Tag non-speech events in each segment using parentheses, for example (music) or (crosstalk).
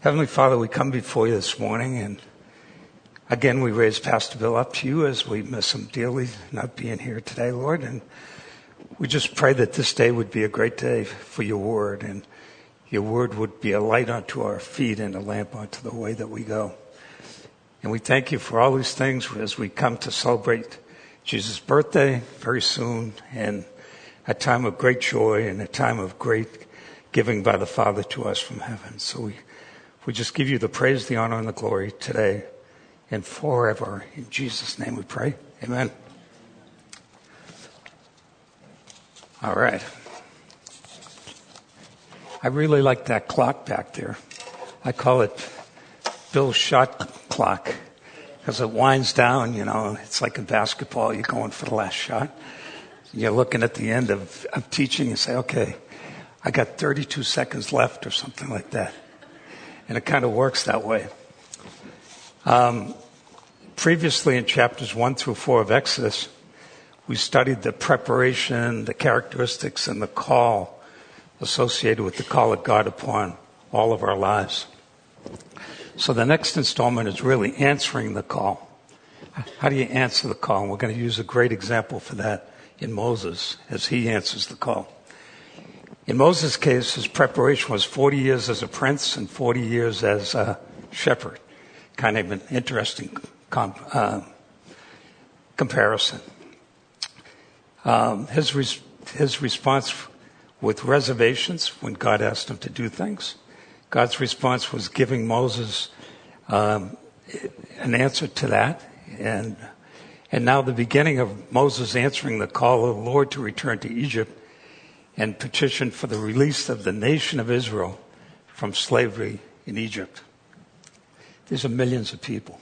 Heavenly Father, we come before you this morning and again we raise Pastor Bill up to you as we miss him dearly not being here today, Lord. And we just pray that this day would be a great day for your word and your word would be a light unto our feet and a lamp unto the way that we go. And we thank you for all these things as we come to celebrate Jesus' birthday very soon and a time of great joy and a time of great giving by the Father to us from heaven. So we we just give you the praise, the honor, and the glory today and forever. In Jesus' name we pray. Amen. All right. I really like that clock back there. I call it Bill's shot clock because it winds down, you know, it's like in basketball, you're going for the last shot. You're looking at the end of, of teaching and say, okay, I got 32 seconds left or something like that and it kind of works that way. Um, previously, in chapters 1 through 4 of Exodus, we studied the preparation, the characteristics, and the call associated with the call of God upon all of our lives. So the next installment is really answering the call. How do you answer the call? And we're going to use a great example for that in Moses as he answers the call. In Moses' case, his preparation was 40 years as a prince and 40 years as a shepherd. Kind of an interesting uh, comparison. Um, his, res- his response with reservations when God asked him to do things. God's response was giving Moses um, an answer to that, and and now the beginning of Moses answering the call of the Lord to return to Egypt and petitioned for the release of the nation of Israel from slavery in Egypt. These are millions of people.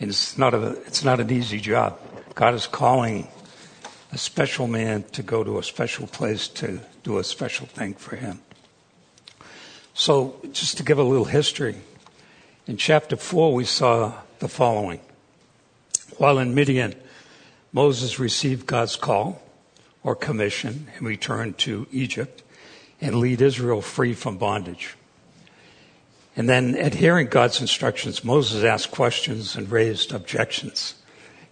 And it's not, a, it's not an easy job. God is calling a special man to go to a special place to do a special thing for him. So, just to give a little history, in chapter 4, we saw the following. While in Midian, Moses received God's call or commission and return to Egypt and lead Israel free from bondage. And then adhering God's instructions, Moses asked questions and raised objections.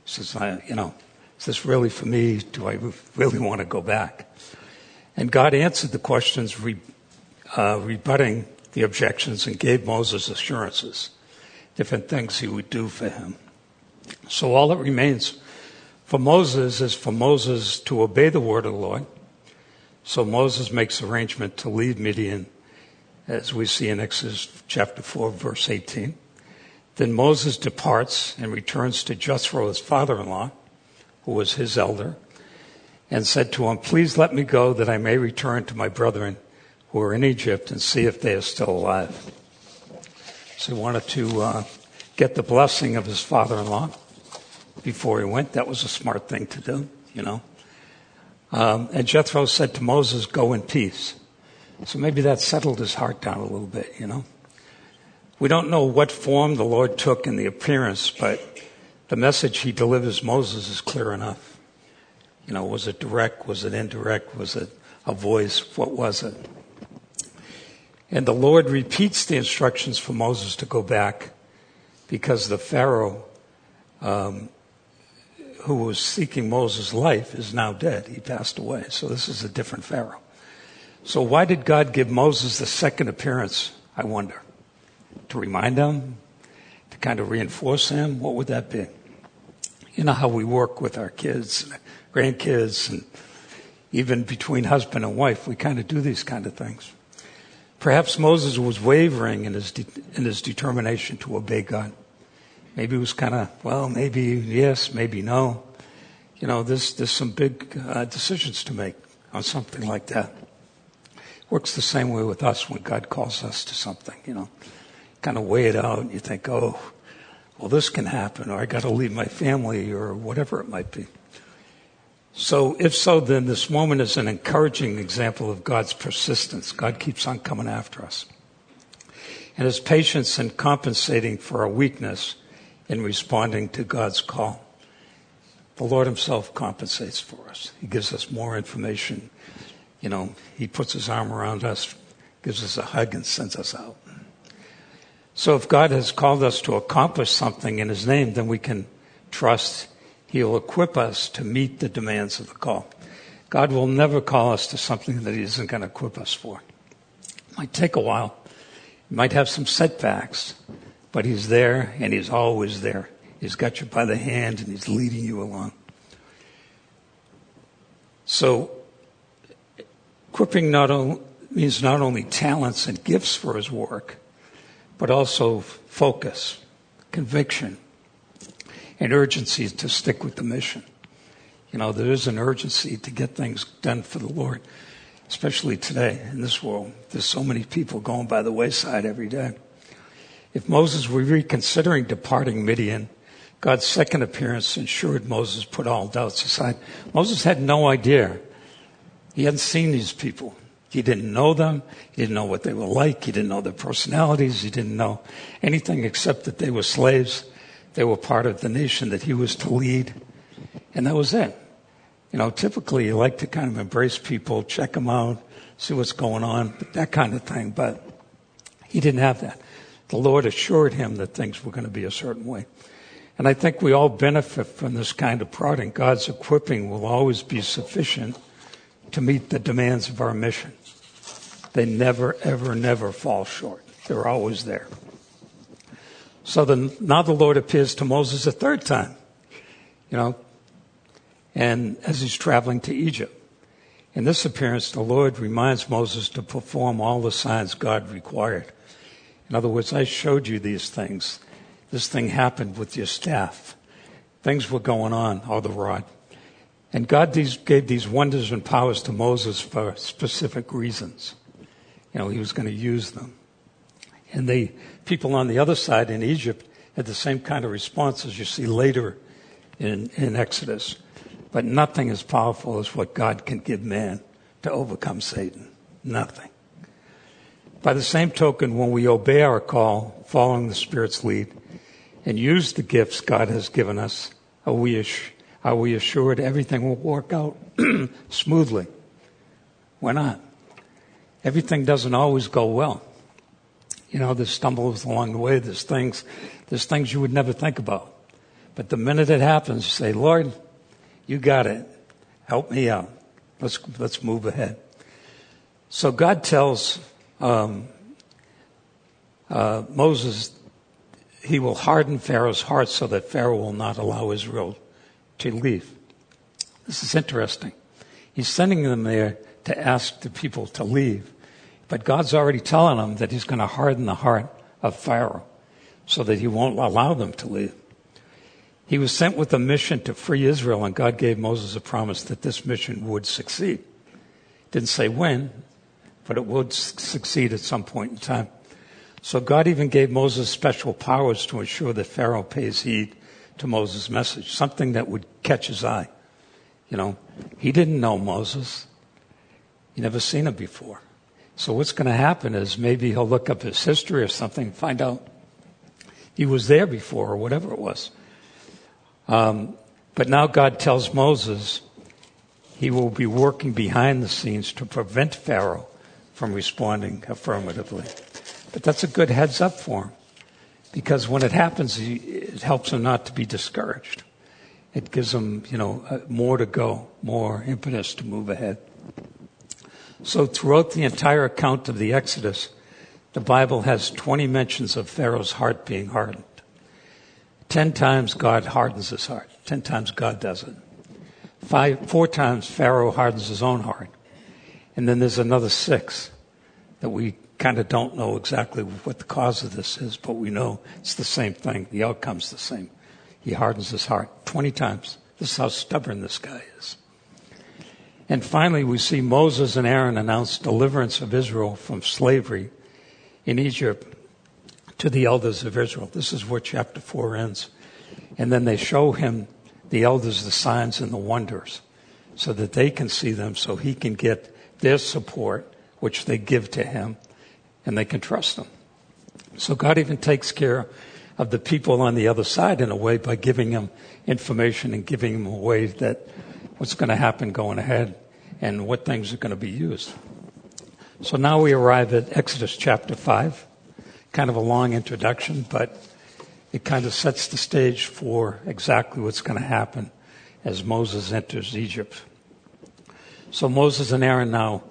He says, you know, is this really for me? Do I really want to go back? And God answered the questions, re, uh, rebutting the objections and gave Moses assurances, different things he would do for him. So all that remains for Moses is for Moses to obey the word of the Lord. So Moses makes arrangement to leave Midian, as we see in Exodus chapter 4, verse 18. Then Moses departs and returns to Jethro, his father-in-law, who was his elder, and said to him, Please let me go that I may return to my brethren who are in Egypt and see if they are still alive. So he wanted to uh, get the blessing of his father-in-law before he went. That was a smart thing to do, you know. Um, and Jethro said to Moses, Go in peace. So maybe that settled his heart down a little bit, you know. We don't know what form the Lord took in the appearance, but the message he delivers Moses is clear enough. You know, was it direct? Was it indirect? Was it a voice? What was it? And the Lord repeats the instructions for Moses to go back because the Pharaoh um, who was seeking Moses' life is now dead. He passed away. So this is a different Pharaoh. So why did God give Moses the second appearance, I wonder? To remind him? To kind of reinforce him? What would that be? You know how we work with our kids, grandkids, and even between husband and wife, we kind of do these kind of things. Perhaps Moses was wavering in his, de- in his determination to obey God. Maybe it was kind of, well, maybe yes, maybe no. You know, there's, there's some big uh, decisions to make on something like that. It works the same way with us when God calls us to something, you know. Kind of weigh it out and you think, oh, well, this can happen, or I got to leave my family, or whatever it might be. So, if so, then this moment is an encouraging example of God's persistence. God keeps on coming after us. And his patience in compensating for our weakness in responding to God's call. The Lord Himself compensates for us. He gives us more information. You know, He puts His arm around us, gives us a hug, and sends us out. So if God has called us to accomplish something in His name, then we can trust He'll equip us to meet the demands of the call. God will never call us to something that He isn't going to equip us for. It might take a while. You might have some setbacks, but He's there and He's always there. He's got you by the hand and He's leading you along. So, equipping not only, means not only talents and gifts for His work, but also focus, conviction, and urgency to stick with the mission. You know, there is an urgency to get things done for the Lord, especially today in this world. There's so many people going by the wayside every day. If Moses were reconsidering departing Midian, God's second appearance ensured Moses put all doubts aside. Moses had no idea. He hadn't seen these people. He didn't know them. He didn't know what they were like. He didn't know their personalities. He didn't know anything except that they were slaves. They were part of the nation that he was to lead. And that was it. You know, typically you like to kind of embrace people, check them out, see what's going on, that kind of thing. But he didn't have that. The Lord assured him that things were going to be a certain way. And I think we all benefit from this kind of prodding. God's equipping will always be sufficient to meet the demands of our mission. They never, ever, never fall short. They're always there. So the, now the Lord appears to Moses a third time, you know, and as he's traveling to Egypt. In this appearance, the Lord reminds Moses to perform all the signs God required. In other words, I showed you these things. This thing happened with your staff. Things were going on, or the rod. And God these, gave these wonders and powers to Moses for specific reasons. You know, he was going to use them. And the people on the other side in Egypt had the same kind of response as you see later in, in Exodus. But nothing as powerful as what God can give man to overcome Satan. Nothing. By the same token, when we obey our call, following the Spirit's lead, and use the gifts God has given us, are we, are we assured everything will work out (clears throat) smoothly? We're not. Everything doesn't always go well. You know, there's stumbles along the way. There's things, there's things you would never think about. But the minute it happens, you say, Lord, you got it. Help me out. Let's, let's move ahead. So God tells um, uh, Moses he will harden Pharaoh's heart so that Pharaoh will not allow Israel to leave. This is interesting. He's sending them there to ask the people to leave. But God's already telling them that He's going to harden the heart of Pharaoh so that He won't allow them to leave. He was sent with a mission to free Israel, and God gave Moses a promise that this mission would succeed. Didn't say when, but it would succeed at some point in time. So God even gave Moses special powers to ensure that Pharaoh pays heed to Moses' message, something that would catch his eye. You know, he didn't know Moses. He never seen him before. So what's going to happen is maybe he'll look up his history or something find out he was there before or whatever it was. Um, but now God tells Moses he will be working behind the scenes to prevent Pharaoh from responding affirmatively. But that's a good heads up for him because when it happens, it helps him not to be discouraged. It gives him, you know, uh, more to go, more impetus to move ahead. So throughout the entire account of the Exodus, the Bible has 20 mentions of Pharaoh's heart being hardened. Ten times God hardens his heart. Ten times God does it. Five, four times Pharaoh hardens his own heart. And then there's another six that we kind of don't know exactly what the cause of this is, but we know it's the same thing. The outcome's the same. He hardens his heart 20 times. This is how stubborn this guy is. And finally, we see Moses and Aaron announce deliverance of Israel from slavery in Egypt to the elders of Israel. This is where chapter 4 ends. And then they show him, the elders, the signs and the wonders so that they can see them, so he can get their support, which they give to him, and they can trust them. So God even takes care of the people on the other side in a way by giving them information and giving them a way that what's going to happen going ahead and what things are going to be used. So now we arrive at Exodus chapter 5. kind of a long introduction, but it kind of sets the stage for exactly what's going to happen as Moses enters Egypt. So Moses and Aaron now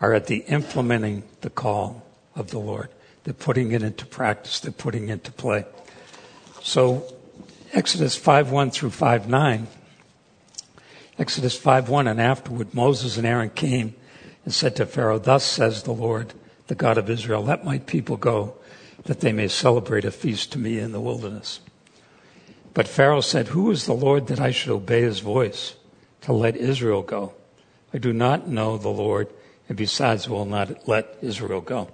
are at the implementing the call of the Lord. They're putting it into practice. They're putting it into play. So Exodus 5 1 through 5 9. Exodus 5 1 and afterward, Moses and Aaron came and said to Pharaoh, Thus says the Lord, the God of Israel, let my people go, that they may celebrate a feast to me in the wilderness. But Pharaoh said, Who is the Lord that I should obey his voice to let Israel go? I do not know the Lord, and besides will not let Israel go.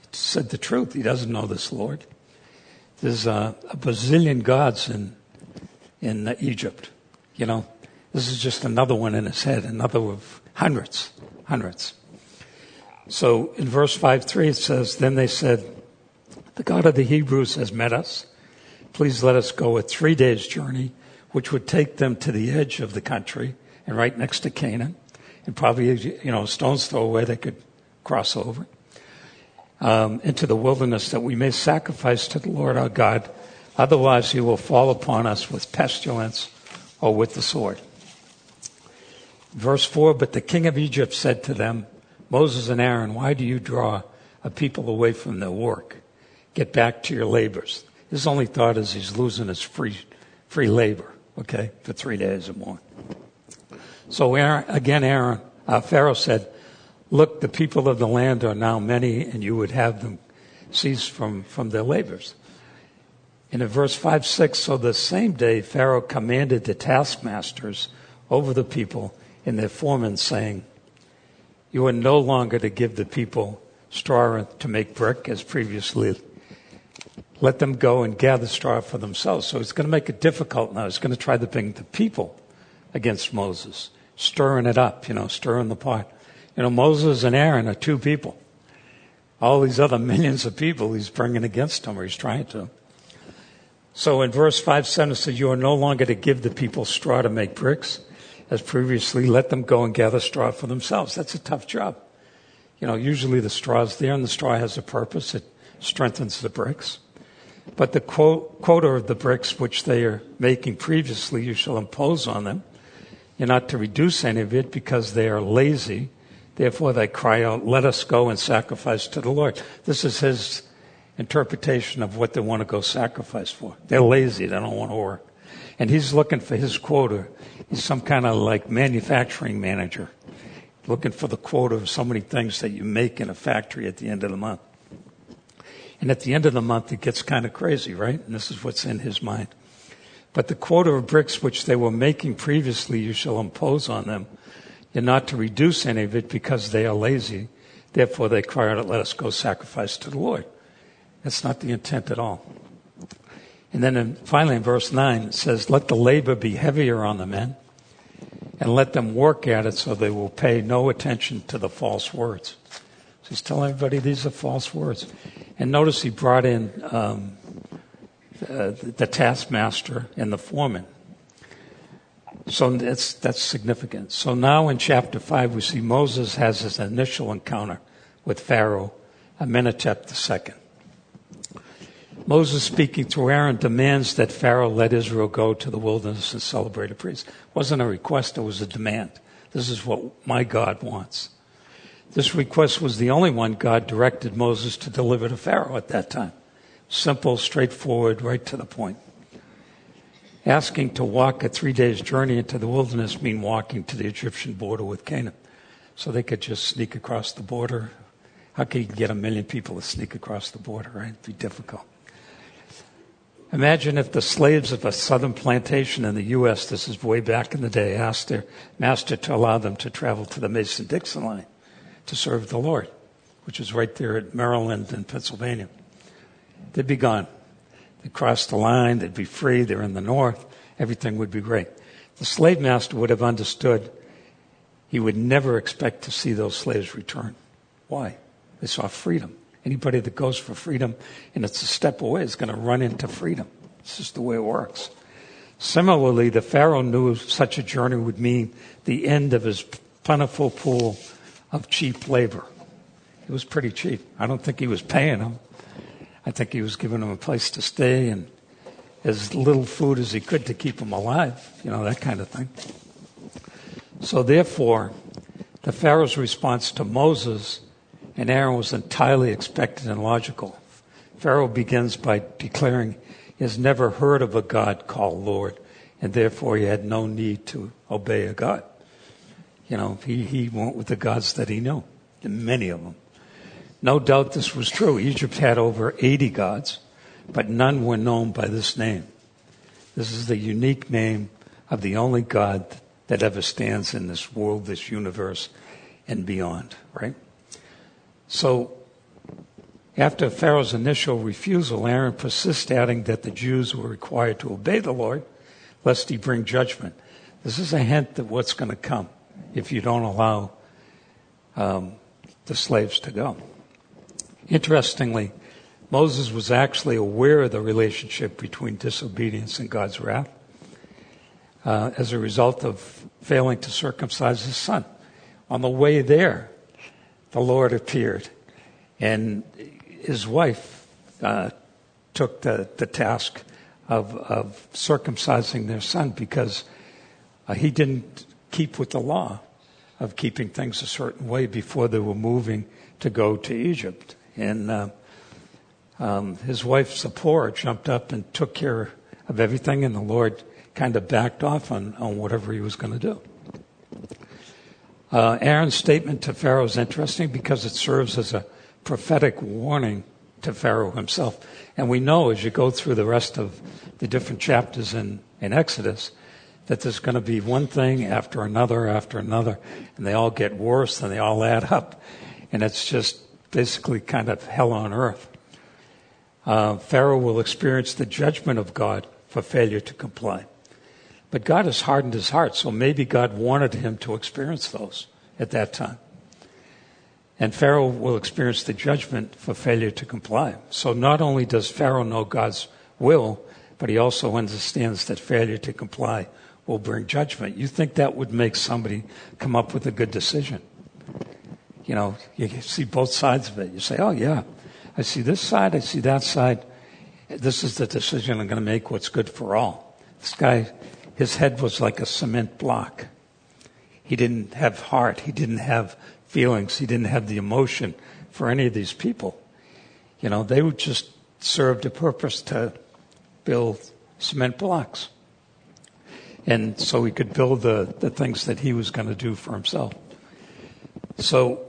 He said the truth. He doesn't know this Lord. There's a, a bazillion gods in, in Egypt. You know, this is just another one in his head, another of hundreds, hundreds. So in verse 5 3, it says, Then they said, The God of the Hebrews has met us. Please let us go a three days' journey, which would take them to the edge of the country and right next to Canaan and probably, you know, stone's throw away they could cross over um, into the wilderness that we may sacrifice to the Lord our God. Otherwise, he will fall upon us with pestilence or with the sword. Verse 4 But the king of Egypt said to them, Moses and Aaron, why do you draw a people away from their work? Get back to your labors. His only thought is he's losing his free, free labor, okay, for three days or more. So Aaron, again, Aaron, uh, Pharaoh said, look, the people of the land are now many and you would have them cease from, from their labors. And in verse 5, 6, so the same day Pharaoh commanded the taskmasters over the people and their foremen saying, you are no longer to give the people straw to make brick as previously. Let them go and gather straw for themselves. So it's going to make it difficult now. It's going to try to bring the people against Moses stirring it up, you know, stirring the pot. You know, Moses and Aaron are two people. All these other (laughs) millions of people he's bringing against him, or he's trying to. So in verse 5, 7 it says, You are no longer to give the people straw to make bricks, as previously, let them go and gather straw for themselves. That's a tough job. You know, usually the straw is there and the straw has a purpose. It strengthens the bricks. But the quota of the bricks which they are making previously, you shall impose on them you're not to reduce any of it because they are lazy. Therefore, they cry out, Let us go and sacrifice to the Lord. This is his interpretation of what they want to go sacrifice for. They're lazy, they don't want to work. And he's looking for his quota. He's some kind of like manufacturing manager, looking for the quota of so many things that you make in a factory at the end of the month. And at the end of the month, it gets kind of crazy, right? And this is what's in his mind. But the quota of bricks which they were making previously, you shall impose on them. You're not to reduce any of it because they are lazy. Therefore, they cry out, let us go sacrifice to the Lord. That's not the intent at all. And then in, finally in verse 9, it says, let the labor be heavier on the men and let them work at it so they will pay no attention to the false words. So he's telling everybody these are false words. And notice he brought in um, uh, the taskmaster and the foreman. So that's, that's significant. So now in chapter 5, we see Moses has his initial encounter with Pharaoh, Amenhotep II. Moses, speaking through Aaron, demands that Pharaoh let Israel go to the wilderness and celebrate a priest. It wasn't a request, it was a demand. This is what my God wants. This request was the only one God directed Moses to deliver to Pharaoh at that time. Simple, straightforward, right to the point. Asking to walk a three days journey into the wilderness mean walking to the Egyptian border with Canaan. So they could just sneak across the border. How could you get a million people to sneak across the border, right? It'd be difficult. Imagine if the slaves of a southern plantation in the U.S., this is way back in the day, asked their master to allow them to travel to the Mason Dixon line to serve the Lord, which is right there at Maryland and Pennsylvania they'd be gone. They'd cross the line, they'd be free, they're in the north, everything would be great. The slave master would have understood he would never expect to see those slaves return. Why? They saw freedom. Anybody that goes for freedom and it's a step away is going to run into freedom. It's just the way it works. Similarly, the Pharaoh knew such a journey would mean the end of his plentiful pool of cheap labor. It was pretty cheap. I don't think he was paying them. I think he was giving them a place to stay and as little food as he could to keep them alive, you know, that kind of thing. So therefore, the Pharaoh's response to Moses and Aaron was entirely expected and logical. Pharaoh begins by declaring he has never heard of a God called Lord, and therefore he had no need to obey a God. You know, he, he went with the gods that he knew, many of them. No doubt this was true. Egypt had over 80 gods, but none were known by this name. This is the unique name of the only God that ever stands in this world, this universe, and beyond, right? So, after Pharaoh's initial refusal, Aaron persists, adding that the Jews were required to obey the Lord, lest he bring judgment. This is a hint of what's going to come if you don't allow um, the slaves to go. Interestingly, Moses was actually aware of the relationship between disobedience and God's wrath uh, as a result of failing to circumcise his son. On the way there, the Lord appeared, and his wife uh, took the, the task of, of circumcising their son because uh, he didn't keep with the law of keeping things a certain way before they were moving to go to Egypt. And uh, um, his wife Zipporah jumped up and took care of everything, and the Lord kind of backed off on, on whatever he was going to do. Uh, Aaron's statement to Pharaoh is interesting because it serves as a prophetic warning to Pharaoh himself. And we know as you go through the rest of the different chapters in, in Exodus that there's going to be one thing after another after another, and they all get worse and they all add up. And it's just basically kind of hell on earth. Uh, Pharaoh will experience the judgment of God for failure to comply. But God has hardened his heart, so maybe God wanted him to experience those at that time. And Pharaoh will experience the judgment for failure to comply. So not only does Pharaoh know God's will, but he also understands that failure to comply will bring judgment. You think that would make somebody come up with a good decision? You know, you see both sides of it. You say, oh, yeah, I see this side, I see that side. This is the decision I'm going to make what's good for all. This guy, his head was like a cement block. He didn't have heart. He didn't have feelings. He didn't have the emotion for any of these people. You know, they would just served a purpose to build cement blocks. And so he could build the, the things that he was going to do for himself. So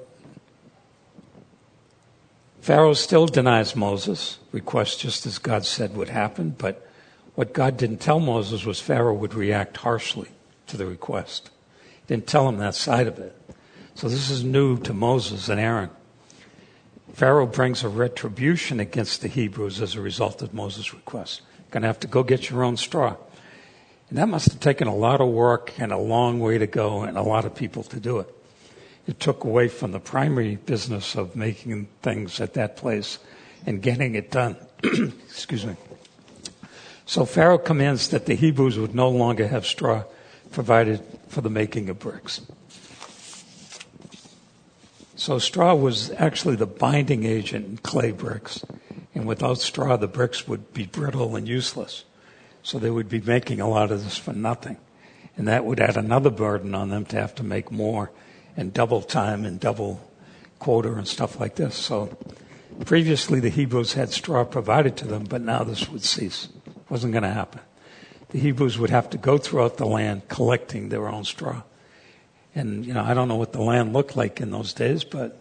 Pharaoh still denies Moses' request just as God said would happen, but what God didn't tell Moses was Pharaoh would react harshly to the request. Didn't tell him that side of it. So this is new to Moses and Aaron. Pharaoh brings a retribution against the Hebrews as a result of Moses' request. Going to have to go get your own straw. And that must have taken a lot of work and a long way to go and a lot of people to do it. It took away from the primary business of making things at that place and getting it done. (clears throat) Excuse me. So Pharaoh commands that the Hebrews would no longer have straw provided for the making of bricks. So straw was actually the binding agent in clay bricks. And without straw, the bricks would be brittle and useless. So they would be making a lot of this for nothing. And that would add another burden on them to have to make more and double time and double quota and stuff like this. So previously the Hebrews had straw provided to them, but now this would cease. It wasn't going to happen. The Hebrews would have to go throughout the land collecting their own straw. And, you know, I don't know what the land looked like in those days, but,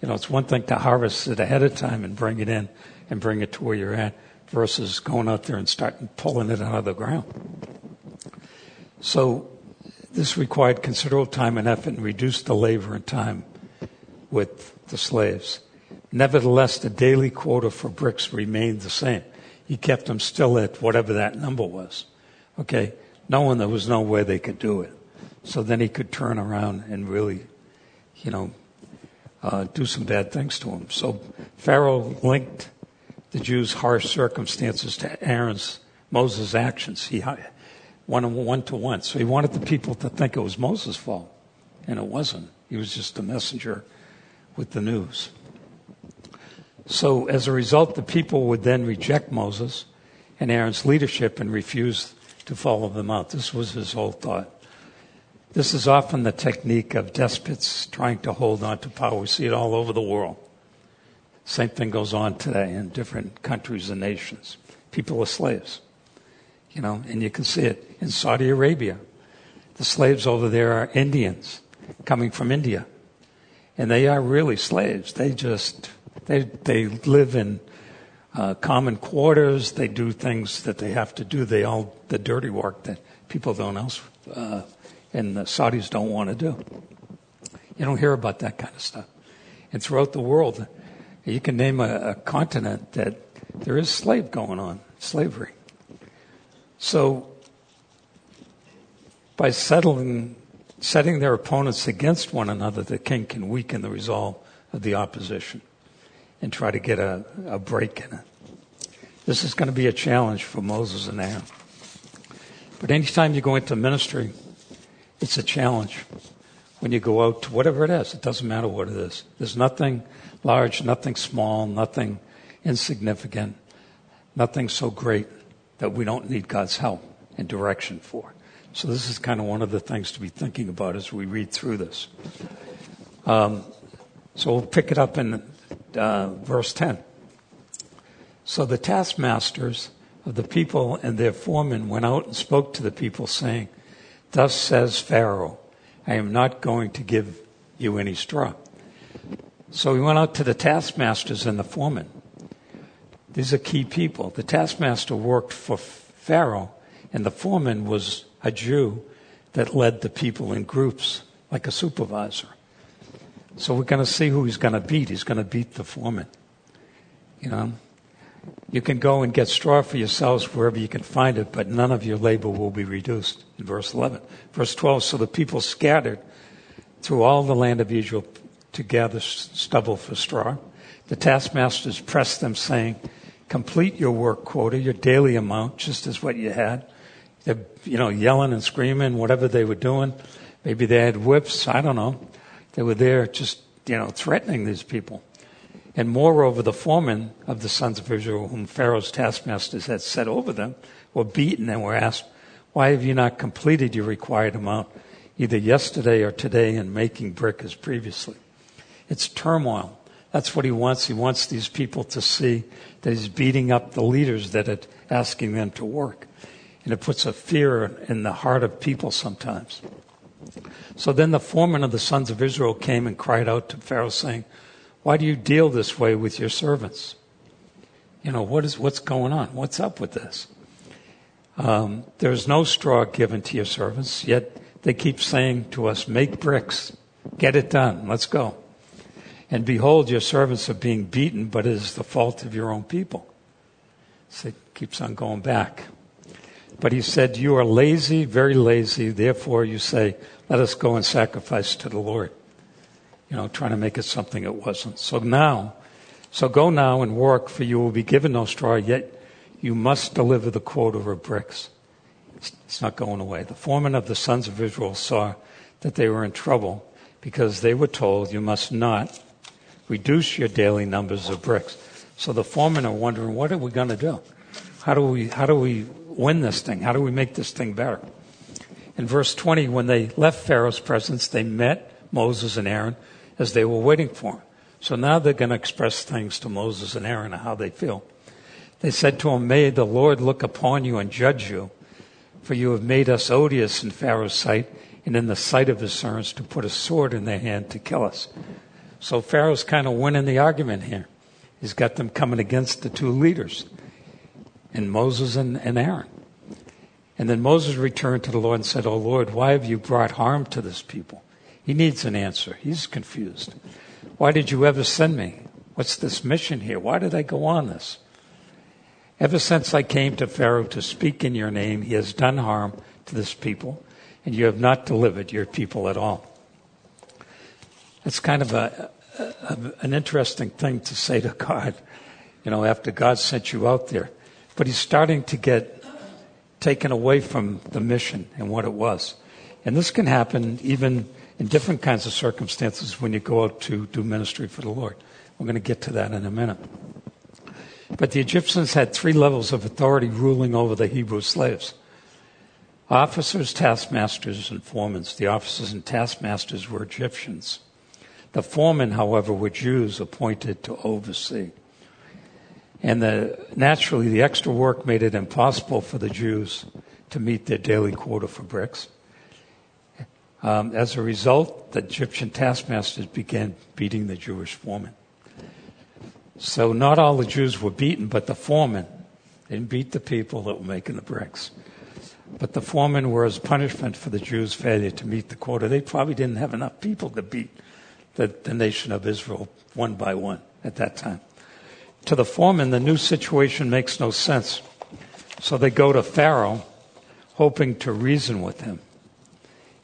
you know, it's one thing to harvest it ahead of time and bring it in and bring it to where you're at versus going out there and starting pulling it out of the ground. So this required considerable time and effort and reduced the labor and time with the slaves. Nevertheless, the daily quota for bricks remained the same. He kept them still at whatever that number was. Okay? Knowing there was no way they could do it. So then he could turn around and really, you know, uh, do some bad things to him. So Pharaoh linked the Jews' harsh circumstances to Aaron's, Moses' actions. He one one to one. So he wanted the people to think it was Moses' fault, and it wasn't. He was just a messenger with the news. So as a result, the people would then reject Moses and Aaron's leadership and refuse to follow them out. This was his whole thought. This is often the technique of despots trying to hold on to power. We see it all over the world. Same thing goes on today in different countries and nations. People are slaves, you know, and you can see it in Saudi Arabia. The slaves over there are Indians coming from India. And they are really slaves. They just, they, they live in uh, common quarters. They do things that they have to do. They all, the dirty work that people don't else, uh, and the Saudis don't want to do. You don't hear about that kind of stuff. And throughout the world, you can name a, a continent that there is slave going on, slavery. So, by settling, setting their opponents against one another, the king can weaken the resolve of the opposition and try to get a, a break in it. This is going to be a challenge for Moses and Aaron. But anytime you go into ministry, it's a challenge. When you go out to whatever it is, it doesn't matter what it is. There's nothing large, nothing small, nothing insignificant, nothing so great that we don't need God's help and direction for. So this is kind of one of the things to be thinking about as we read through this. Um, so we'll pick it up in uh, verse 10. So the taskmasters of the people and their foremen went out and spoke to the people, saying, Thus says Pharaoh, I am not going to give you any straw. So he went out to the taskmasters and the foremen. These are key people. The taskmaster worked for Pharaoh, and the foreman was a Jew that led the people in groups like a supervisor. So we're going to see who he's going to beat. He's going to beat the foreman. You know, you can go and get straw for yourselves wherever you can find it, but none of your labor will be reduced. In verse 11. Verse 12, so the people scattered through all the land of Israel to gather stubble for straw. The taskmasters pressed them, saying, Complete your work quota, your daily amount, just as what you had. They're, you know, yelling and screaming, whatever they were doing. Maybe they had whips, I don't know. They were there just, you know, threatening these people. And moreover, the foremen of the sons of Israel, whom Pharaoh's taskmasters had set over them, were beaten and were asked, Why have you not completed your required amount, either yesterday or today, in making brick as previously? It's turmoil. That's what he wants. He wants these people to see that he's beating up the leaders that are asking them to work. And it puts a fear in the heart of people sometimes. So then the foreman of the sons of Israel came and cried out to Pharaoh, saying, Why do you deal this way with your servants? You know, what is, what's going on? What's up with this? Um, there's no straw given to your servants, yet they keep saying to us, Make bricks, get it done, let's go. And behold, your servants are being beaten, but it is the fault of your own people. So it keeps on going back. But he said, You are lazy, very lazy. Therefore, you say, Let us go and sacrifice to the Lord. You know, trying to make it something it wasn't. So now, so go now and work, for you will be given no straw, yet you must deliver the quota of bricks. It's not going away. The foreman of the sons of Israel saw that they were in trouble because they were told, You must not reduce your daily numbers of bricks. So the foremen are wondering, what are we going to do? How do we, how do we win this thing? How do we make this thing better? In verse 20, when they left Pharaoh's presence, they met Moses and Aaron as they were waiting for him. So now they're going to express things to Moses and Aaron how they feel. They said to him, May the Lord look upon you and judge you, for you have made us odious in Pharaoh's sight and in the sight of his servants to put a sword in their hand to kill us. So Pharaoh's kind of winning the argument here. He's got them coming against the two leaders, and Moses and, and Aaron. And then Moses returned to the Lord and said, Oh Lord, why have you brought harm to this people? He needs an answer. He's confused. Why did you ever send me? What's this mission here? Why did I go on this? Ever since I came to Pharaoh to speak in your name, he has done harm to this people, and you have not delivered your people at all. It's kind of a, a, an interesting thing to say to God, you know, after God sent you out there. But he's starting to get taken away from the mission and what it was. And this can happen even in different kinds of circumstances when you go out to do ministry for the Lord. We're going to get to that in a minute. But the Egyptians had three levels of authority ruling over the Hebrew slaves officers, taskmasters, and foremen. The officers and taskmasters were Egyptians. The foremen, however, were Jews appointed to oversee. And the, naturally, the extra work made it impossible for the Jews to meet their daily quota for bricks. Um, as a result, the Egyptian taskmasters began beating the Jewish foremen. So not all the Jews were beaten, but the foremen. Didn't beat the people that were making the bricks. But the foremen were as punishment for the Jews' failure to meet the quota. They probably didn't have enough people to beat the, the nation of Israel one by one at that time. To the foreman, the new situation makes no sense. So they go to Pharaoh, hoping to reason with him.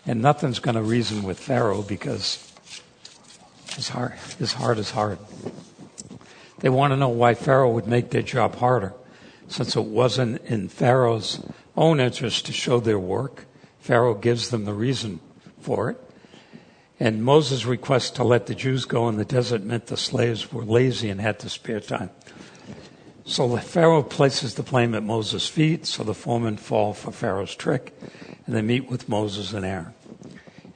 And nothing's going to reason with Pharaoh because his heart, his heart is hard. They want to know why Pharaoh would make their job harder, since it wasn't in Pharaoh's own interest to show their work. Pharaoh gives them the reason for it. And Moses' request to let the Jews go in the desert meant the slaves were lazy and had to spare time. So the Pharaoh places the blame at Moses' feet, so the foremen fall for Pharaoh's trick, and they meet with Moses and Aaron.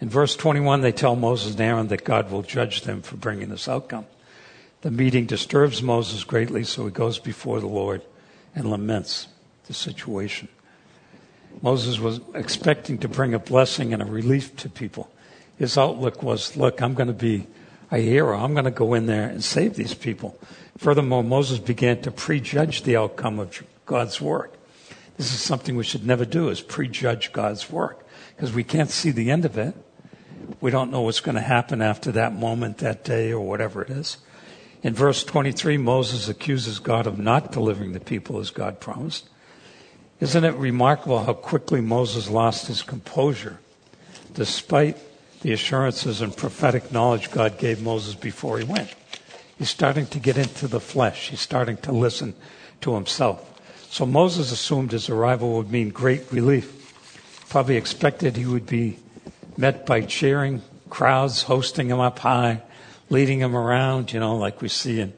In verse 21, they tell Moses and Aaron that God will judge them for bringing this outcome. The meeting disturbs Moses greatly, so he goes before the Lord and laments the situation. Moses was expecting to bring a blessing and a relief to people his outlook was, look, I'm going to be a hero. I'm going to go in there and save these people. Furthermore, Moses began to prejudge the outcome of God's work. This is something we should never do is prejudge God's work because we can't see the end of it. We don't know what's going to happen after that moment, that day, or whatever it is. In verse 23, Moses accuses God of not delivering the people as God promised. Isn't it remarkable how quickly Moses lost his composure despite the assurances and prophetic knowledge God gave Moses before he went. He's starting to get into the flesh. He's starting to listen to himself. So Moses assumed his arrival would mean great relief. Probably expected he would be met by cheering crowds, hosting him up high, leading him around, you know, like we see in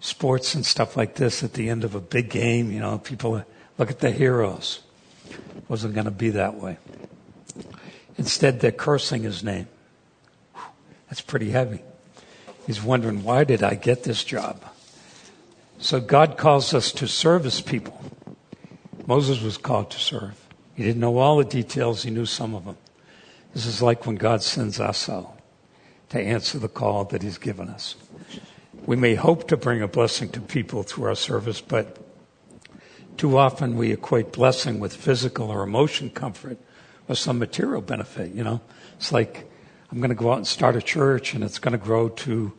sports and stuff like this at the end of a big game, you know, people look at the heroes. Wasn't going to be that way. Instead, they're cursing his name. That's pretty heavy. He's wondering, why did I get this job? So God calls us to serve his people. Moses was called to serve. He didn't know all the details, he knew some of them. This is like when God sends us out to answer the call that he's given us. We may hope to bring a blessing to people through our service, but too often we equate blessing with physical or emotion comfort or some material benefit, you know. It's like I'm going to go out and start a church and it's going to grow to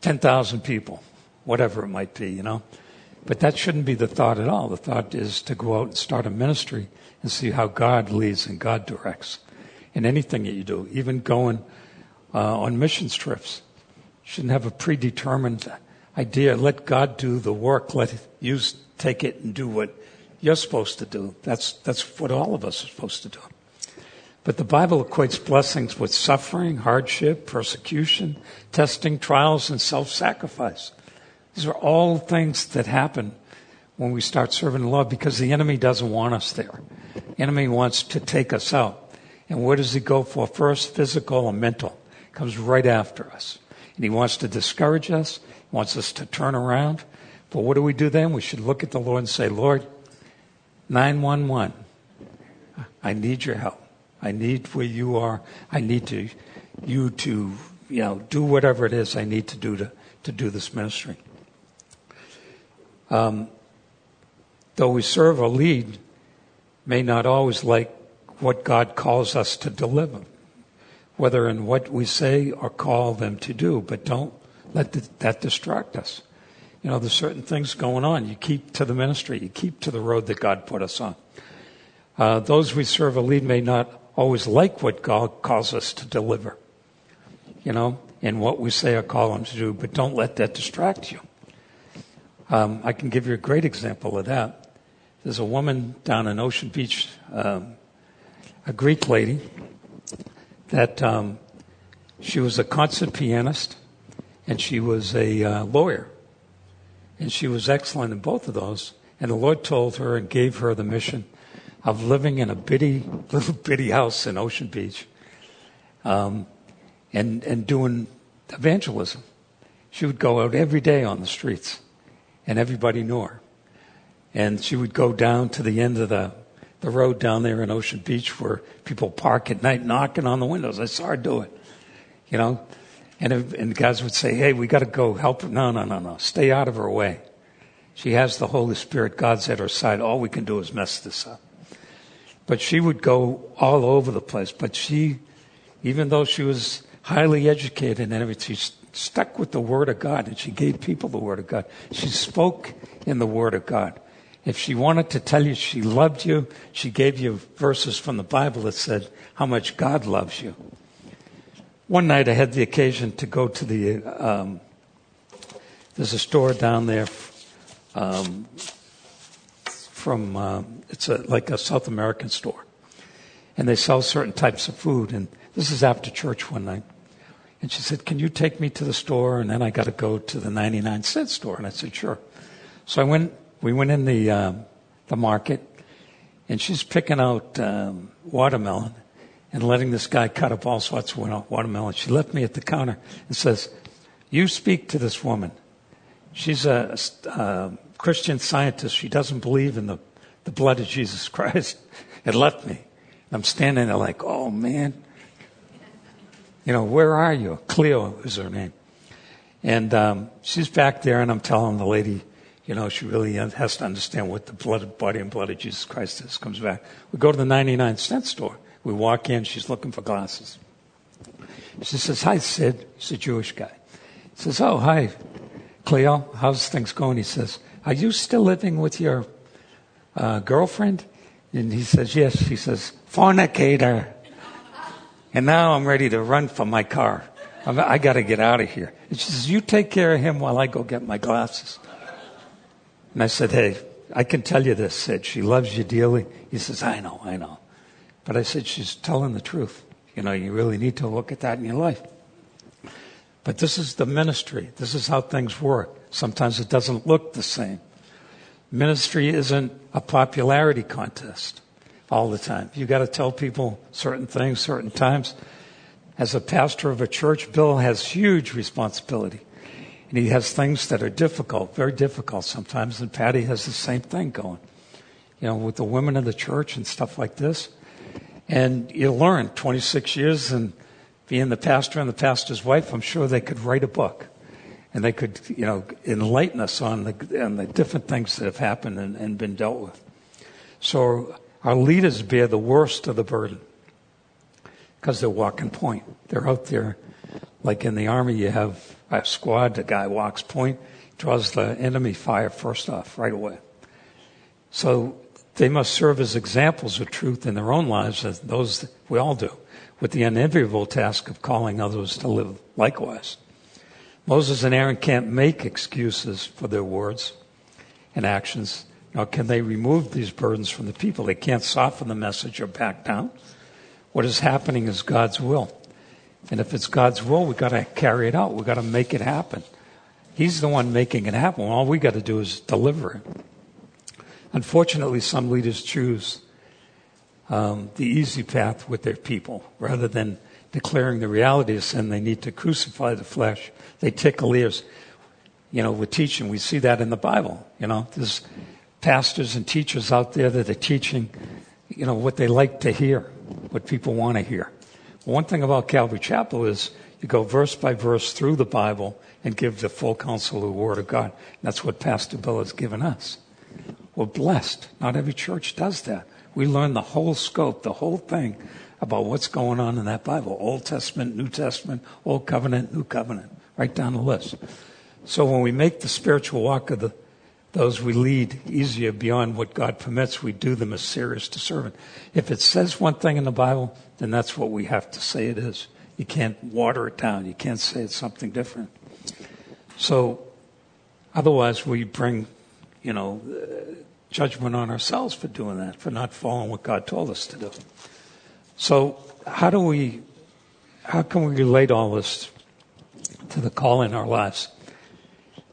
10,000 people, whatever it might be, you know. But that shouldn't be the thought at all. The thought is to go out and start a ministry and see how God leads and God directs in anything that you do, even going uh, on missions trips. You shouldn't have a predetermined idea. Let God do the work. Let you take it and do what you're supposed to do. That's, that's what all of us are supposed to do. But the Bible equates blessings with suffering, hardship, persecution, testing, trials, and self-sacrifice. These are all things that happen when we start serving the Lord because the enemy doesn't want us there. The enemy wants to take us out. And where does he go for? First, physical and mental. Comes right after us. And he wants to discourage us. He wants us to turn around. But what do we do then? We should look at the Lord and say, Lord, 911. I need your help. I need where you are. I need to, you to, you know, do whatever it is I need to do to, to do this ministry. Um, though we serve a lead, may not always like what God calls us to deliver, whether in what we say or call them to do, but don't let that distract us you know, there's certain things going on. You keep to the ministry. You keep to the road that God put us on. Uh, those we serve a lead may not always like what God calls us to deliver, you know, and what we say or call them to do, but don't let that distract you. Um, I can give you a great example of that. There's a woman down in Ocean Beach, um, a Greek lady, that um, she was a concert pianist and she was a uh, lawyer. And she was excellent in both of those. And the Lord told her and gave her the mission of living in a bitty, (laughs) little bitty house in Ocean Beach um, and, and doing evangelism. She would go out every day on the streets, and everybody knew her. And she would go down to the end of the, the road down there in Ocean Beach where people park at night knocking on the windows. I saw her do it, you know. And, if, and guys would say, hey, we got to go help her. No, no, no, no. Stay out of her way. She has the Holy Spirit. God's at her side. All we can do is mess this up. But she would go all over the place. But she, even though she was highly educated and everything, she stuck with the Word of God and she gave people the Word of God. She spoke in the Word of God. If she wanted to tell you she loved you, she gave you verses from the Bible that said how much God loves you. One night I had the occasion to go to the, um, there's a store down there um, from, uh, it's a, like a South American store. And they sell certain types of food. And this is after church one night. And she said, Can you take me to the store? And then I got to go to the 99 cent store. And I said, Sure. So I went, we went in the, uh, the market, and she's picking out um, watermelon and letting this guy cut up all sorts of watermelon. She left me at the counter and says, You speak to this woman. She's a, a Christian scientist. She doesn't believe in the, the blood of Jesus (laughs) Christ. It left me. I'm standing there like, Oh man. You know, where are you? Cleo is her name. And um, she's back there, and I'm telling the lady, you know, she really has to understand what the blood, body and blood of Jesus Christ is. Comes back. We go to the 99 cent store. We walk in, she's looking for glasses. She says, Hi, Sid. He's a Jewish guy. He says, Oh, hi, Cleo. How's things going? He says, Are you still living with your uh, girlfriend? And he says, Yes. He says, Fornicator. And now I'm ready to run for my car. I'm, I got to get out of here. And she says, You take care of him while I go get my glasses. And I said, Hey, I can tell you this, Sid. She loves you dearly. He says, I know, I know. But I said, she's telling the truth. You know, you really need to look at that in your life. But this is the ministry. This is how things work. Sometimes it doesn't look the same. Ministry isn't a popularity contest all the time. You got to tell people certain things, certain times. As a pastor of a church, Bill has huge responsibility. And he has things that are difficult, very difficult sometimes. And Patty has the same thing going. You know, with the women of the church and stuff like this. And you learn 26 years and being the pastor and the pastor's wife, I'm sure they could write a book. And they could, you know, enlighten us on the, on the different things that have happened and, and been dealt with. So our leaders bear the worst of the burden because they're walking point. They're out there, like in the army, you have a squad, the guy walks point, draws the enemy fire first off right away. So they must serve as examples of truth in their own lives, as those we all do, with the unenviable task of calling others to live likewise. Moses and Aaron can't make excuses for their words and actions, nor can they remove these burdens from the people. They can't soften the message or back down. What is happening is God's will. And if it's God's will, we've got to carry it out. We've got to make it happen. He's the one making it happen. All we got to do is deliver it. Unfortunately, some leaders choose um, the easy path with their people rather than declaring the reality of sin. They need to crucify the flesh. They tickle ears. You know, with teaching, we see that in the Bible. You know, there's pastors and teachers out there that are teaching, you know, what they like to hear, what people want to hear. One thing about Calvary Chapel is you go verse by verse through the Bible and give the full counsel of the Word of God. that's what Pastor Bill has given us. We're blessed. Not every church does that. We learn the whole scope, the whole thing about what's going on in that Bible Old Testament, New Testament, Old Covenant, New Covenant, right down the list. So when we make the spiritual walk of the, those we lead easier beyond what God permits, we do them as serious servant. If it says one thing in the Bible, then that's what we have to say it is. You can't water it down. You can't say it's something different. So otherwise we bring, you know, judgment on ourselves for doing that, for not following what God told us to do. So how do we, how can we relate all this to the call in our lives.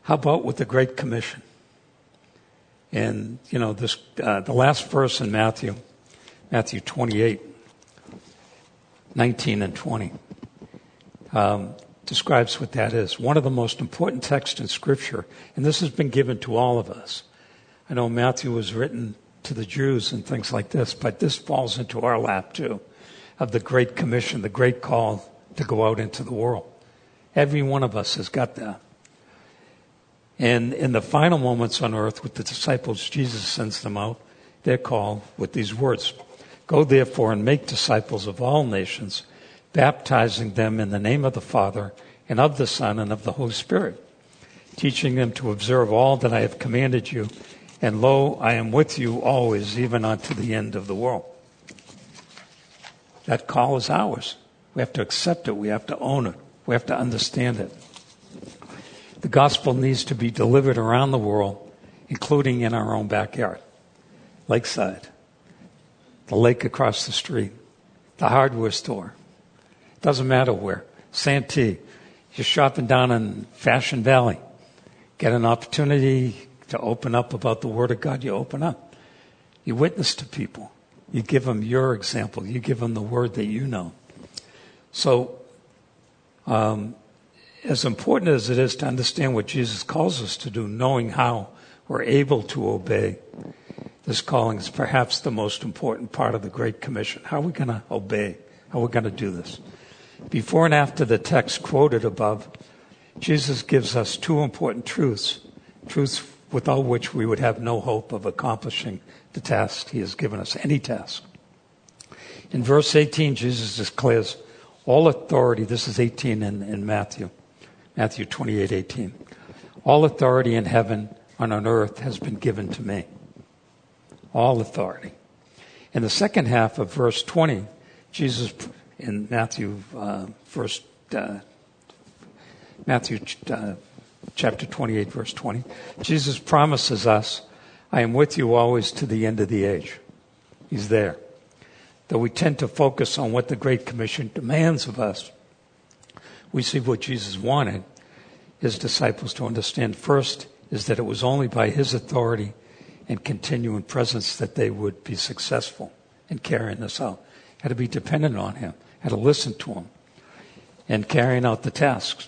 How about with the Great Commission? And, you know, this, uh, the last verse in Matthew, Matthew 28, 19 and 20, um, describes what that is. One of the most important texts in Scripture, and this has been given to all of us. I know Matthew was written to the Jews and things like this, but this falls into our lap too, of the Great Commission, the great call to go out into the world. Every one of us has got that. And in the final moments on earth with the disciples, Jesus sends them out. They're called with these words Go therefore and make disciples of all nations, baptizing them in the name of the Father and of the Son and of the Holy Spirit, teaching them to observe all that I have commanded you. And lo, I am with you always, even unto the end of the world. That call is ours. We have to accept it. We have to own it. We have to understand it. The gospel needs to be delivered around the world, including in our own backyard, lakeside, the lake across the street, the hardware store. Doesn't matter where. Santee. You're shopping down in Fashion Valley. Get an opportunity to open up about the Word of God, you open up. You witness to people. You give them your example. You give them the Word that you know. So, um, as important as it is to understand what Jesus calls us to do, knowing how we're able to obey, this calling is perhaps the most important part of the Great Commission. How are we going to obey? How are we going to do this? Before and after the text quoted above, Jesus gives us two important truths, truths without which we would have no hope of accomplishing the task he has given us, any task. In verse 18, Jesus declares, all authority, this is 18 in, in Matthew, Matthew 28 18. All authority in heaven and on earth has been given to me. All authority. In the second half of verse 20, Jesus, in Matthew, uh, verse, uh, Matthew uh, chapter 28, verse 20, Jesus promises us, I am with you always to the end of the age. He's there. Though we tend to focus on what the Great Commission demands of us, we see what Jesus wanted his disciples to understand first is that it was only by his authority and continuing presence that they would be successful in carrying this out. Had to be dependent on him, had to listen to him, and carrying out the tasks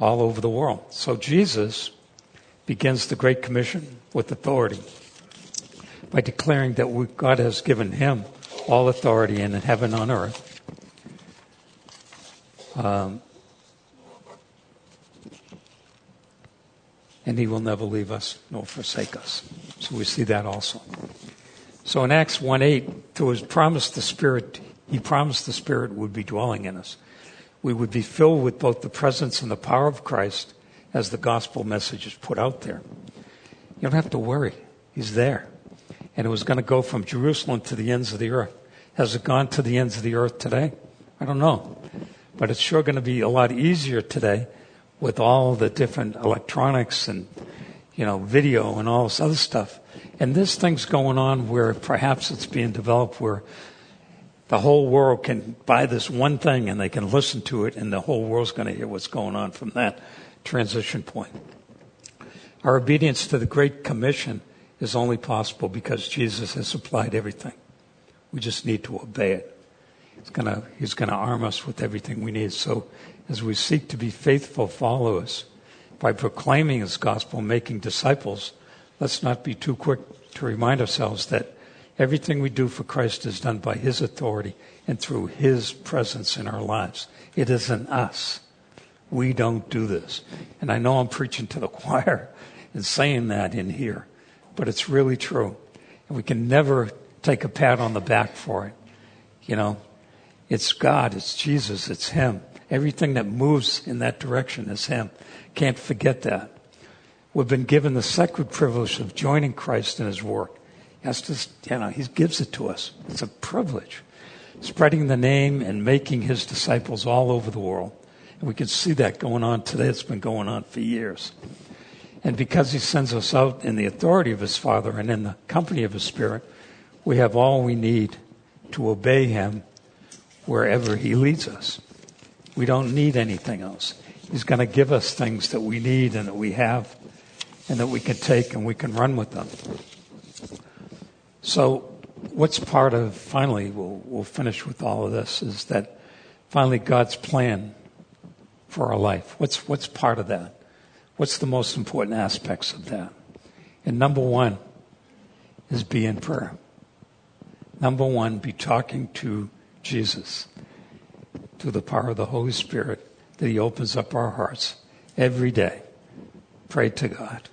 all over the world. So Jesus begins the Great Commission with authority by declaring that we, God has given him all authority in heaven and on earth um, and he will never leave us nor forsake us. So we see that also. So in Acts 1 8, through his promise, the Spirit, he promised the Spirit would be dwelling in us. We would be filled with both the presence and the power of Christ as the gospel message is put out there. You don't have to worry. He's there. And it was going to go from Jerusalem to the ends of the earth. Has it gone to the ends of the earth today? I don't know. But it's sure going to be a lot easier today with all the different electronics and, you know, video and all this other stuff. And this thing's going on where perhaps it's being developed where the whole world can buy this one thing and they can listen to it and the whole world's going to hear what's going on from that transition point. Our obedience to the Great Commission is only possible because Jesus has supplied everything. We just need to obey it. He's gonna, he's gonna arm us with everything we need. So as we seek to be faithful followers by proclaiming his gospel, making disciples, let's not be too quick to remind ourselves that everything we do for Christ is done by his authority and through his presence in our lives. It isn't us. We don't do this. And I know I'm preaching to the (laughs) choir and saying that in here, but it's really true. And we can never take a pat on the back for it. You know, it's God, it's Jesus, it's Him. Everything that moves in that direction is Him. Can't forget that. We've been given the sacred privilege of joining Christ in His work. That's just, you know, He gives it to us. It's a privilege. Spreading the name and making His disciples all over the world. And we can see that going on today. It's been going on for years. And because He sends us out in the authority of His Father and in the company of His Spirit, we have all we need to obey Him wherever He leads us. We don't need anything else. He's going to give us things that we need and that we have and that we can take and we can run with them. So, what's part of, finally, we'll, we'll finish with all of this, is that finally God's plan for our life. What's, what's part of that? What's the most important aspects of that? And number one is be in prayer. Number one, be talking to Jesus, to the power of the Holy Spirit, that He opens up our hearts every day. Pray to God.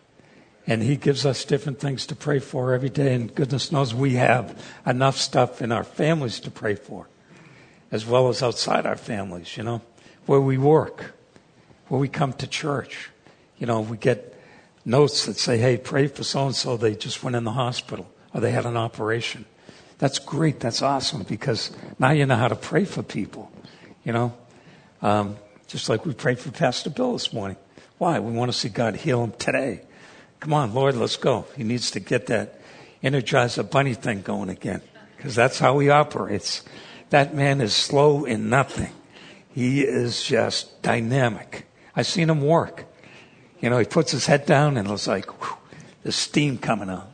And He gives us different things to pray for every day. And goodness knows we have enough stuff in our families to pray for, as well as outside our families, you know, where we work, where we come to church. You know, we get notes that say, hey, pray for so and so. They just went in the hospital or they had an operation. That's great. That's awesome because now you know how to pray for people, you know. Um, just like we prayed for Pastor Bill this morning. Why? We want to see God heal him today. Come on, Lord, let's go. He needs to get that energizer bunny thing going again because that's how he operates. That man is slow in nothing. He is just dynamic. I've seen him work. You know, he puts his head down and it's like, whew, there's steam coming out.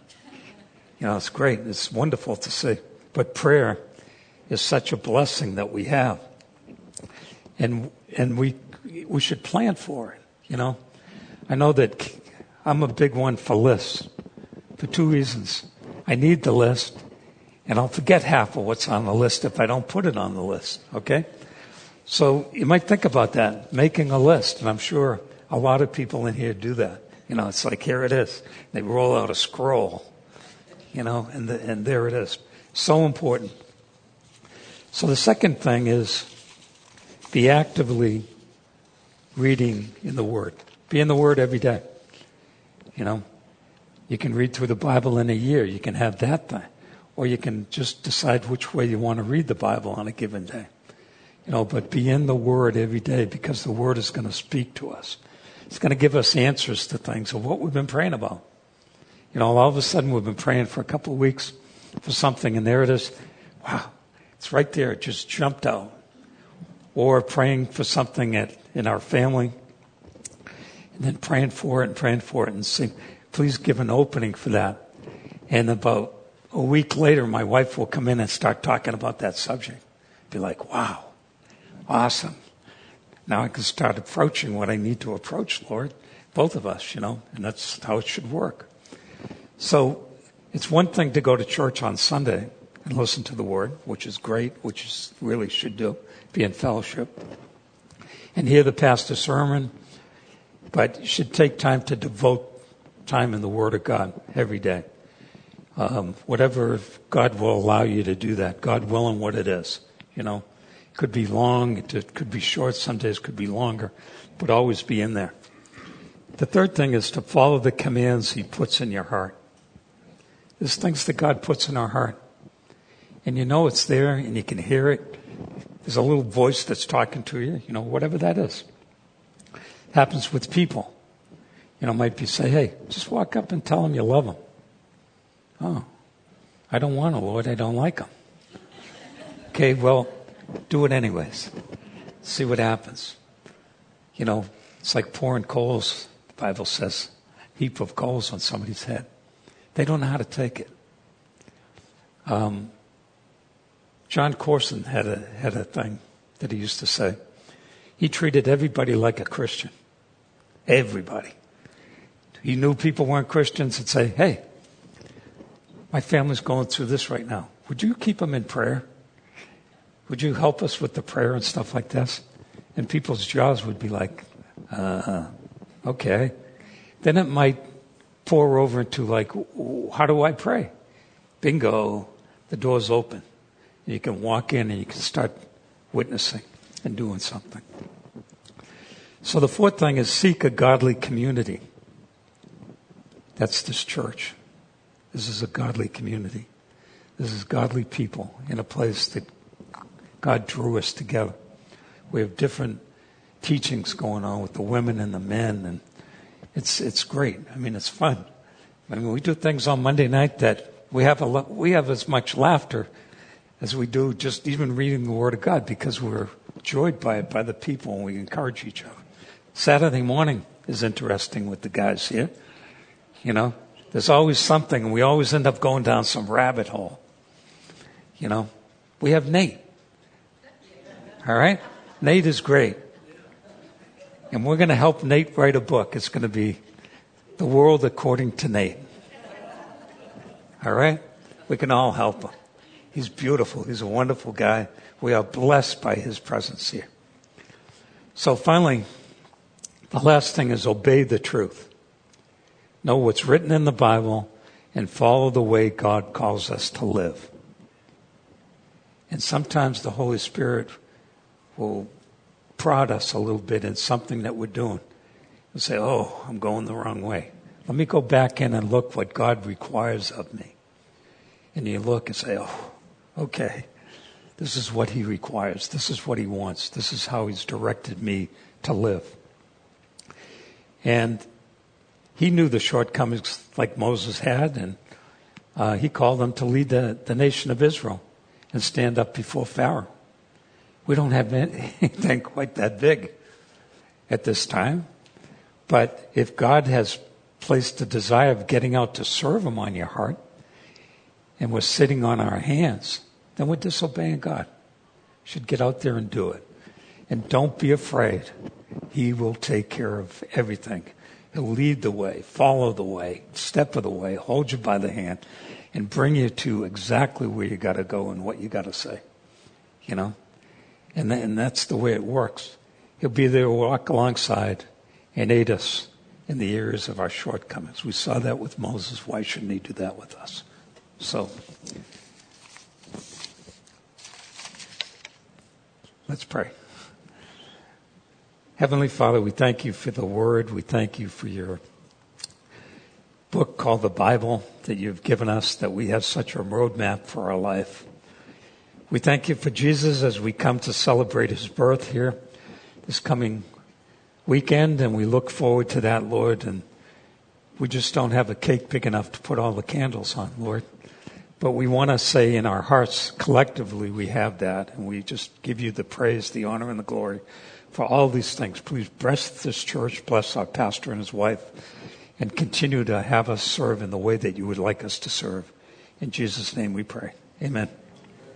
You know, it's great. It's wonderful to see. But prayer is such a blessing that we have. And, and we, we should plan for it, you know. I know that I'm a big one for lists for two reasons. I need the list and I'll forget half of what's on the list if I don't put it on the list, okay? So you might think about that, making a list, and I'm sure a lot of people in here do that. You know, it's like, here it is. They roll out a scroll, you know, and, the, and there it is. So important. So the second thing is be actively reading in the Word. Be in the Word every day. You know, you can read through the Bible in a year. You can have that thing. Or you can just decide which way you want to read the Bible on a given day. You know, but be in the Word every day because the Word is going to speak to us. It's going to give us answers to things of what we've been praying about. You know, all of a sudden we've been praying for a couple of weeks for something and there it is. Wow. It's right there. It just jumped out. Or praying for something at, in our family and then praying for it and praying for it and saying, please give an opening for that. And about a week later, my wife will come in and start talking about that subject. Be like, wow, awesome. Now I can start approaching what I need to approach, Lord. Both of us, you know, and that's how it should work. So it's one thing to go to church on Sunday and listen to the word, which is great, which is really should do, be in fellowship, and hear the pastor's sermon, but you should take time to devote time in the Word of God every day. Um, whatever God will allow you to do that, God willing what it is, you know. It could be long, it could be short, some days could be longer, but always be in there. The third thing is to follow the commands He puts in your heart. There's things that God puts in our heart. And you know it's there and you can hear it. There's a little voice that's talking to you, you know, whatever that is. Happens with people. You know, might be say, hey, just walk up and tell them you love them. Oh, I don't want to, Lord. I don't like them. Okay, well, do it anyways. See what happens. You know, it's like pouring coals, the Bible says, heap of coals on somebody's head. They don't know how to take it. Um, Jon Courson had a, had a thing that he used to say. He treated everybody like a Christian. Everybody. He knew people weren't Christians and say, hey, my family's going through this right now. Would you keep them in prayer? Would you help us with the prayer and stuff like this? And people's jaws would be like, uh, okay. Then it might pour over into like, how do I pray? Bingo, the door's open. You can walk in and you can start witnessing and doing something. So the fourth thing is seek a godly community. That's this church. This is a godly community. This is godly people in a place that God drew us together. We have different teachings going on with the women and the men, and it's it's great. I mean, it's fun. I mean, we do things on Monday night that we have a we have as much laughter as we do just even reading the Word of God because we're joyed by it by the people and we encourage each other. Saturday morning is interesting with the guys here. You know, there's always something, and we always end up going down some rabbit hole. You know, we have Nate. All right? Nate is great. And we're going to help Nate write a book. It's going to be The World According to Nate. All right? We can all help him. He's beautiful. He's a wonderful guy. We are blessed by his presence here. So finally, the last thing is obey the truth. Know what's written in the Bible and follow the way God calls us to live. And sometimes the Holy Spirit will prod us a little bit in something that we're doing and say, Oh, I'm going the wrong way. Let me go back in and look what God requires of me. And you look and say, Oh, okay. This is what He requires. This is what He wants. This is how He's directed me to live. And he knew the shortcomings like Moses had, and uh, he called them to lead the, the nation of Israel and stand up before Pharaoh. We don't have (laughs) anything quite that big at this time. But if God has placed a desire of getting out to serve Him on your heart, and we're sitting on our hands, then we're disobeying God. Should get out there and do it. And don't be afraid. He will take care of everything. He'll lead the way, follow the way, step of the way, hold you by the hand, and bring you to exactly where you got to go and what you got to say. You know? And, and that's the way it works. He'll be there, walk alongside, and aid us in the areas of our shortcomings. We saw that with Moses. Why shouldn't he do that with us? So, let's pray. Heavenly Father, we thank you for the word. We thank you for your book called the Bible that you've given us, that we have such a roadmap for our life. We thank you for Jesus as we come to celebrate his birth here this coming weekend, and we look forward to that, Lord. And we just don't have a cake big enough to put all the candles on, Lord. But we want to say in our hearts, collectively, we have that, and we just give you the praise, the honor, and the glory for all these things. Please bless this church, bless our pastor and his wife, and continue to have us serve in the way that you would like us to serve. In Jesus' name we pray. Amen.